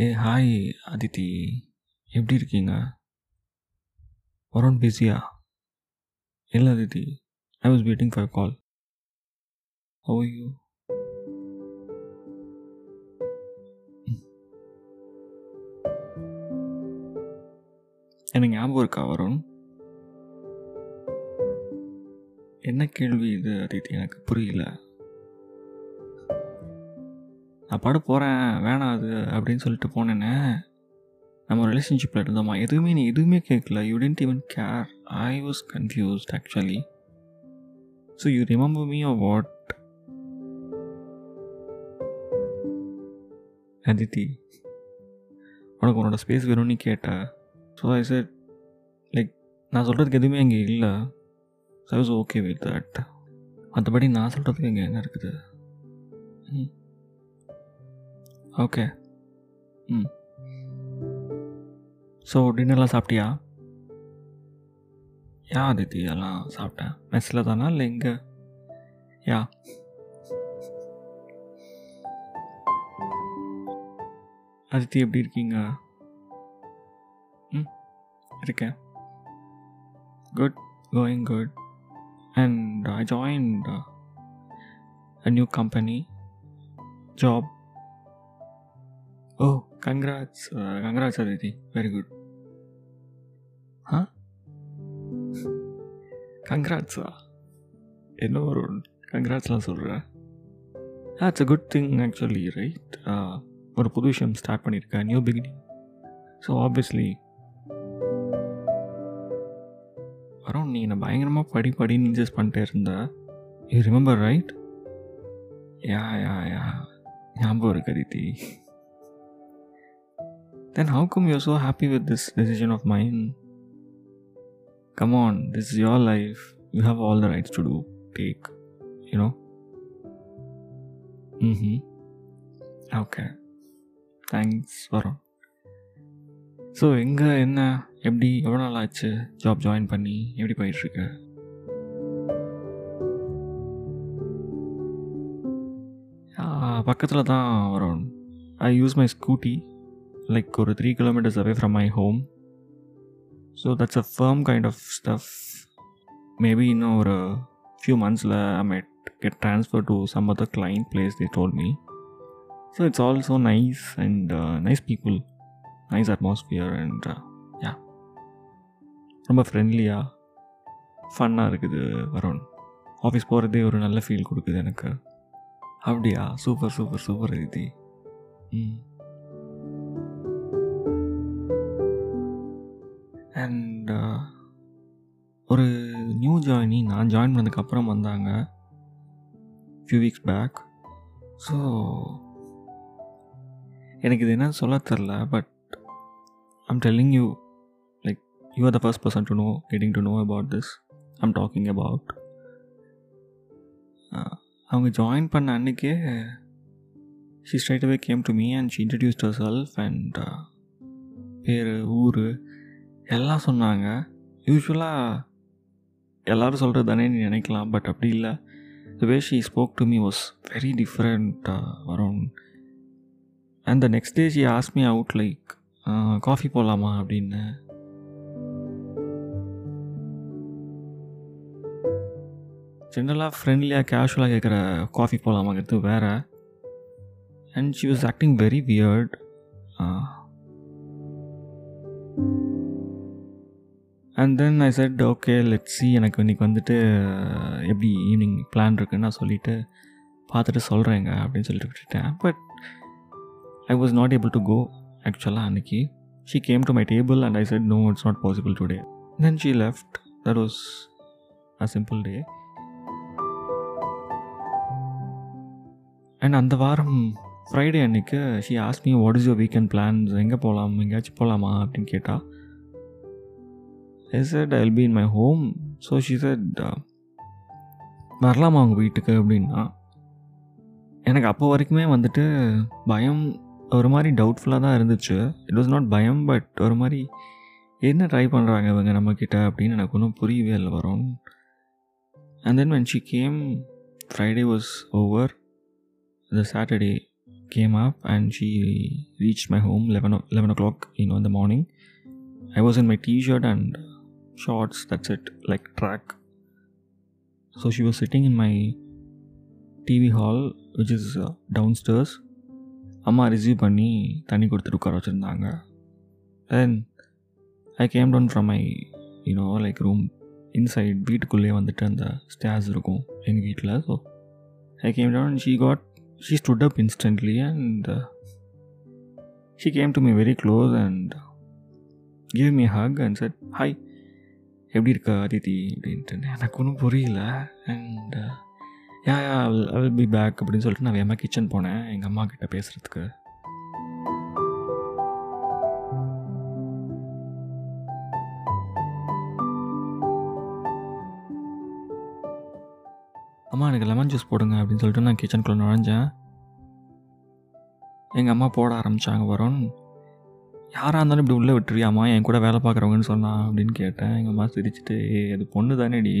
ஏ hi Aditi எப்படி இருக்கீங்க? வருண் பிஸியா இல்லை Aditi I was waiting for call how you எனக்கு ஞாபகம் இருக்கா வரும் என்ன கேள்வி இது அதித்தி எனக்கு புரியல. நான் பட போகிறேன் வேணாம் அது அப்படின்னு சொல்லிட்டு போனேன்னே நம்ம ரிலேஷன்ஷிப்பில் இருந்தோமா? எதுவுமே நீ எதுவுமே கேட்கல you didn't even care I was confused actually so you remember me or what Aditi உனக்கு உன்னோட ஸ்பேஸ் வேணும்னு கேட்ட. ஸோ ஐ செட் லைக் நான் சொல்கிறதுக்கு எதுவுமே அங்கே இல்லை. So I was okay with that மற்றபடி நான் சொல்கிறதுக்கு இங்கே என்ன இருக்குது? ம் ஓகே ம் ஸோ டின்னர்லாம் சாப்பிட்டியா? யா அதித்தி எல்லாம் சாப்பிட்டேன். மெஸ்ஸில் தானா இல்லை எங்கே யா. அதித்தி எப்படி இருக்கீங்க? ம் இருக்கேன். Good going good and I join a new company job oh congrats congrats Aditi very good ஆ? கங்க்ராட்ஸா என்ன ஒரு கங்க்ராட்ஸ்லாம் சொல்கிறேன் it's a good thing actually right ஒரு புது விஷயம் ஸ்டார்ட் பண்ணியிருக்கேன் நியூ பிகினிங் ஸோ ஆப்வியஸ்லி வரோம் நீ நான் பயங்கரமாக படி படின்னு இன்ஜஸ்ட் பண்ணிட்டே இருந்த. You remember right yeah yeah yeah ஞாபகம் இருக்கு Aditi. then how come you're so happy with this decision of mine? Come on, this is your life. You have all the rights to do. Take, you know? Mm-hmm. Okay. Thanks வரோம் so எங்கே என்ன எப்படி எவ்வளோ நாள் ஆச்சு job join பண்ணி எப்படி போயிட்டுருக்கு பக்கத்தில் தான் வரும் I use my Scooty like ஒரு three kilometres away from my home so that's a firm kind of stuff maybe இன்னும் ஒரு few மந்த்ஸில் I get transfer to some other client place they told me so it's also nice and nice people nice atmosphere and yeah ரொம்ப ஃப்ரெண்ட்லியாக ஃபன்னாக இருக்குது வரும் office போகிறதே ஒரு நல்ல ஃபீல் கொடுக்குது எனக்கு. அப்படியா? சூப்பர் சூப்பர் சூப்பர் ரீதி ம். அண்ட் ஒரு நியூ ஜாயினி நான் ஜாயின் பண்ணதுக்கப்புறம் வந்தாங்க. ஃபியூ வீக்ஸ் பேக் ஸோ எனக்கு இது என்ன சொல்ல தெரில but I'm telling you like you are the first person to know getting to know about this I'm talking about அவங்க ஜாயின் பண்ண அன்றைக்கே she straight away came to me and she introduced herself and பேர் ஊர் எல்லாம் சொன்னாங்க. யூஸ்வலாக எல்லோரும் சொல்கிறது தானே நீ நினைக்கலாம். பட் அப்படி இல்லை. The way she spoke to me was very different வரும். And the next day she as me out like coffee போகலாமா அப்படின்னு. ஜென்ரலாக ஃப்ரெண்ட்லியாக கேஷுவலாக கேட்குற காஃபி போகலாமாங்கிறது வேறு. And she was acting very weird and then I said okay let see எனக்கு இன்றைக்கி வந்துட்டு எப்படி ஈவினிங் பிளான் இருக்குன்னு நான் சொல்லிவிட்டு பார்த்துட்டு சொல்கிறேங்க அப்படின்னு சொல்லிட்டு விட்டுட்டேன். But I was not able to go ஆக்சுவலாக அன்றைக்கி she came to my table and I said no it's not possible today then she left that was a simple day and அந்த வாரம் ஃப்ரைடே அன்னைக்கு she ask me what is your weekend plans எங்கே போகலாம் எங்கேயாச்சும் போகலாமா அப்படின்னு கேட்டால் I said I will be in my home so she said வரலாமா அவங்க வீட்டுக்கு? அப்படின்னா எனக்கு அப்போ வரைக்குமே வந்துட்டு பயம் ஒரு மாதிரி டவுட்ஃபுல்லாக தான் இருந்துச்சு. இட் வாஸ் நாட் பயம் பட் ஒரு மாதிரி என்ன ட்ரை பண்ணுறாங்க இவங்க நம்மக்கிட்ட அப்படின்னு எனக்கு ஒன்றும் புரியவே இல்லை வரும் and then when she came Friday was over the Saturday came up and she reached my home 11, o- 11 o'clock you know morning I was in my T shirt and shorts that's it like track so she was sitting in my tv hall which is uh, downstairs அம்மா receive பண்ணி தண்ணி கொடுத்துட்டு உட்கார வச்சுருந்தாங்க then I came down from my you know like room inside வீட்டுக்குள்ளேயே வந்துட்டு அந்த stairs இருக்கும் எங்கள் வீட்டில் so I came down she got she stood up instantly and uh, she came to me very close and gave me a hug and said hi எப்படி இருக்கா அதித்தி அப்படின்ட்டு. எனக்கு ஒன்றும் புரியல. And yeah yeah will be back அப்படின்னு சொல்லிட்டு நான் வேமா கிச்சன் போனேன் எங்கள் அம்மா கிட்ட பேசுகிறதுக்கு அம்மா எனக்கு லெமன் ஜூஸ் போடுங்க அப்படின்னு சொல்லிட்டு நான் கிச்சனுக்குள்ளே நுழைஞ்சேன். எங்கள் அம்மா போட ஆரம்பித்தாங்க வரும் யாராக இருந்தாலும் இப்படி உள்ளே விட்டுருவியாம்மா என் கூட வேலை பார்க்குறவங்கன்னு சொன்னா அப்படின்னு கேட்டேன். எங்கள் அம்மா சிரிச்சுட்டு ஏ அது பொண்ணு தானேடி?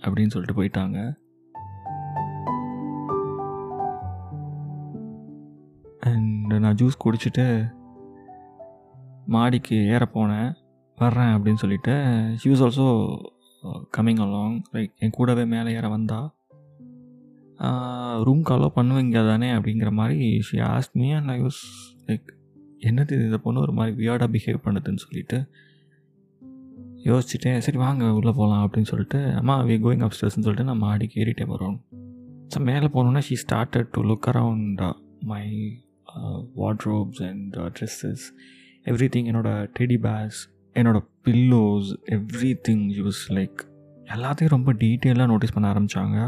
அப்படின்னு சொல்லிட்டு போயிட்டாங்க. அண்ட் நான் ஜூஸ் குடிச்சிட்டு மாடிக்கு ஏற போனேன். வர்றேன் அப்படின்னு சொல்லிட்டு she was also coming along like என் கூடவே மேலே ஏற வந்தா. ரூம் காலோ பண்ணுவீங்க தானே? அப்படிங்கிற மாதிரி she asked me and I was like என்னது இந்த பொண்ணு ஒரு மாதிரி வியர்டாக பிஹேவ் பண்ணுதுன்னு சொல்லிட்டு யோசிச்சுட்டேன். சரி வாங்க உள்ளே போகலாம் அப்படின்னு சொல்லிட்டு அம்மா வி கோயிங் அப்ஸ்டர்ஸ்னு சொல்லிட்டு நான் மாடிக்கு ஏறிட்டே வரோம். ஸோ மேலே போனோன்னா she started to look around my wardrobes and dresses everything என்னோட டெடி பேஸ் என்னோட pillows everything use like எல்லாத்தையும் ரொம்ப டீட்டெயிலாக நோட்டீஸ் பண்ண ஆரம்பித்தாங்க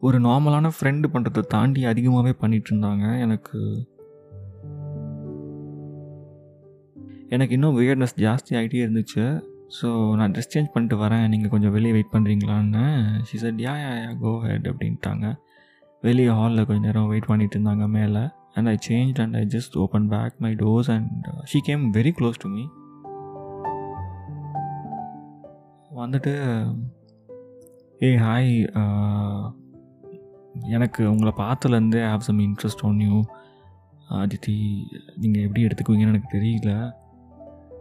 ஒரு நார்மலான ஃப்ரெண்டு பண்ணுறதை தாண்டி அதிகமாகவே பண்ணிட்டு இருந்தாங்க எனக்கு எனக்கு இன்னும் வியர்ட்னஸ் ஜாஸ்தி ஆகிட்டே இருந்துச்சு. ஸோ நான் ட்ரெஸ் சேஞ்ச் பண்ணிட்டு வரேன். நீங்கள் கொஞ்சம் வெளியே wait பண்ணுறீங்களான்னு she said yeah yeah yeah go head அப்படின்ட்டாங்க. வெளியே ஹாலில் கொஞ்ச நேரம் வெயிட் பண்ணிட்டு இருந்தாங்க மேலே. And I change and I just open back my doors and she came very close to me வந்துட்டு ஏ ஹாய் எனக்கு உங்களை பார்த்துலேருந்தே have some interest on you Aditi நீங்கள் எப்படி எடுத்துக்குவீங்கன்னு எனக்கு தெரியல.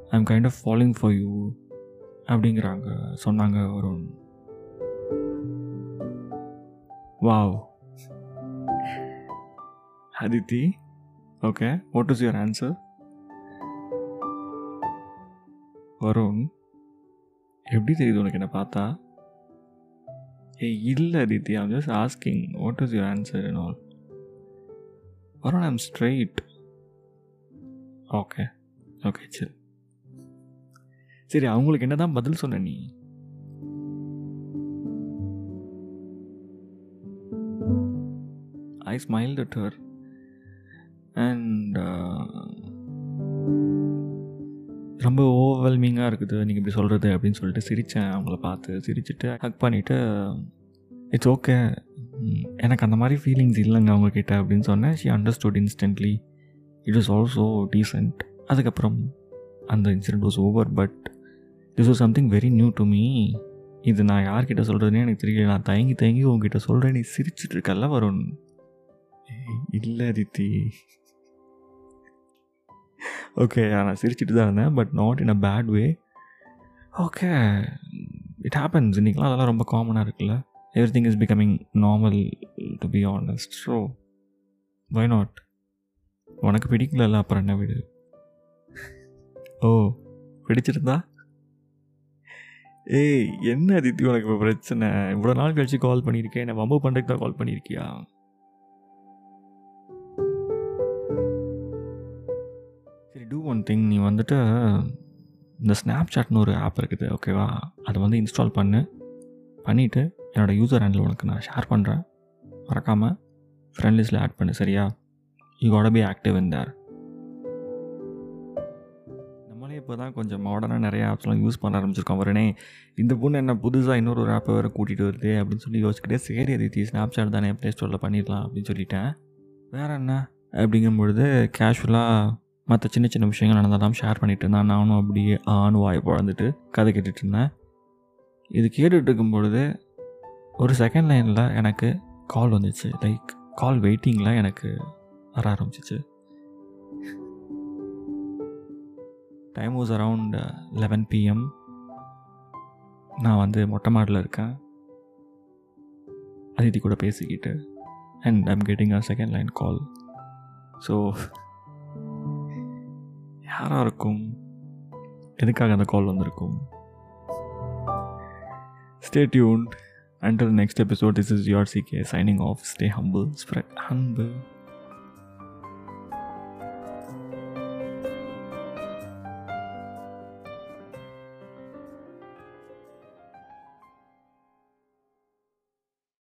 I am kind of falling for you அப்படிங்கிறாங்க சொன்னாங்க ஒரு wow Aditi okay what is your answer Varun எப்படி தெரியுது உனக்கு என்னை பார்த்தா? ஏய் இல்லை Aditi I'm just asking what is your answer in all Varun I'm straight okay okay சரி சரி அவங்களுக்கு என்ன தான் பதில் சொன்ன நீ? I smiled at her and ரொம்ப ஓவர்வெல்மிங்காக இருக்குது. நீங்கள் இப்படி சொல்கிறது அப்படின்னு சொல்லிட்டு சிரித்தேன் அவங்கள பார்த்து சிரிச்சிட்டு ஹக் பண்ணிவிட்டு இட்ஸ் ஓகே எனக்கு அந்த மாதிரி ஃபீலிங்ஸ் இல்லைங்க அவங்கக்கிட்ட அப்படின்னு சொன்னேன். She understood instantly it is also decent அதுக்கப்புறம் அந்த incident was over but this was something very new to me இது நான் யார்கிட்ட சொல்கிறதுனே எனக்கு தெரியல. நான் தயங்கி தயங்கி உங்ககிட்ட சொல்கிறேன் நீ சிரிச்சிட்டு இருக்கல்ல வரும் இல்லை தித்தி. ஓகே நான் சிரிச்சிட்டு தான் இருந்தேன் but not in a bad way okay it happens இன்றைக்கெலாம் அதெல்லாம் ரொம்ப காமனாக இருக்குல்ல. Everything is becoming normal to be honest so why not உனக்கு பிடிக்கலல்ல அப்புறம் என்ன விடு. ஓ பிடிச்சிருந்தா? ஏய் என்ன அதித்தி உனக்கு இப்போ பிரச்சனை? இவ்வளோ நாள் கழிச்சு கால் பண்ணியிருக்கேன் என்ன வம்பு பண்ணுறதுக்கு தான் கால் பண்ணியிருக்கியா? ஒன் திங் நீ வந்துட்டு இந்த ஸ்னாப் சாட்னு ஒரு ஆப் இருக்குது ஓகேவா அதை வந்து இன்ஸ்டால் பண்ணு. பண்ணிவிட்டு என்னோடய யூசர் ஹேண்டில் உனக்கு நான் ஷேர் பண்ணுறேன் மறக்காமல் ஃப்ரெண்ட் லிஸ்ட்டில் ஆட் பண்ணு சரியா? யூ கோட பி ஆக்டிவ் இன் தேர் நம்மளே இப்போ தான் கொஞ்சம் மாடர்னாக நிறைய ஆப்ஸ்லாம் யூஸ் பண்ண ஆரம்பிச்சிருக்கோம் வரனே இந்த பொண்ணு என்ன புதுசாக இன்னொரு ஒரு ஆப்பை வேறு கூட்டிகிட்டு வருது அப்படின்னு சொல்லி யோசிச்சுக்கிட்டே சரி அதித்தி ஸ்னாப் சாட் தானே ப்ளே ஸ்டோரில் பண்ணிடலாம் அப்படின்னு சொல்லிட்டேன். வேறு என்ன? அப்படிங்கும்பொழுது கேஷுவலாக மற்ற சின்ன சின்ன விஷயங்கள் நடந்தாலும் ஷேர் பண்ணிகிட்டு இருந்தேன் நானும் அப்படியே ஆணும் வாய் பழந்துட்டு கதை கேட்டுட்டு இருந்தேன். இது கேட்டுட்டு இருக்கும் பொழுது ஒரு செகண்ட் லைனில் எனக்கு கால் வந்துச்சு. லைக் கால் வெயிட்டிங்கில் எனக்கு வர ஆரம்பிச்சிச்சு. Time was around eleven PM நான் வந்து மொட்டை மாடில் இருக்கேன். அதிதி கூட பேசிக்கிட்டு and I'm getting a second line call so யாராக இருக்கும் எதுக்காக அந்த கால் வந்திருக்கும் stay tuned until next episode this is your C K signing off stay humble spread humble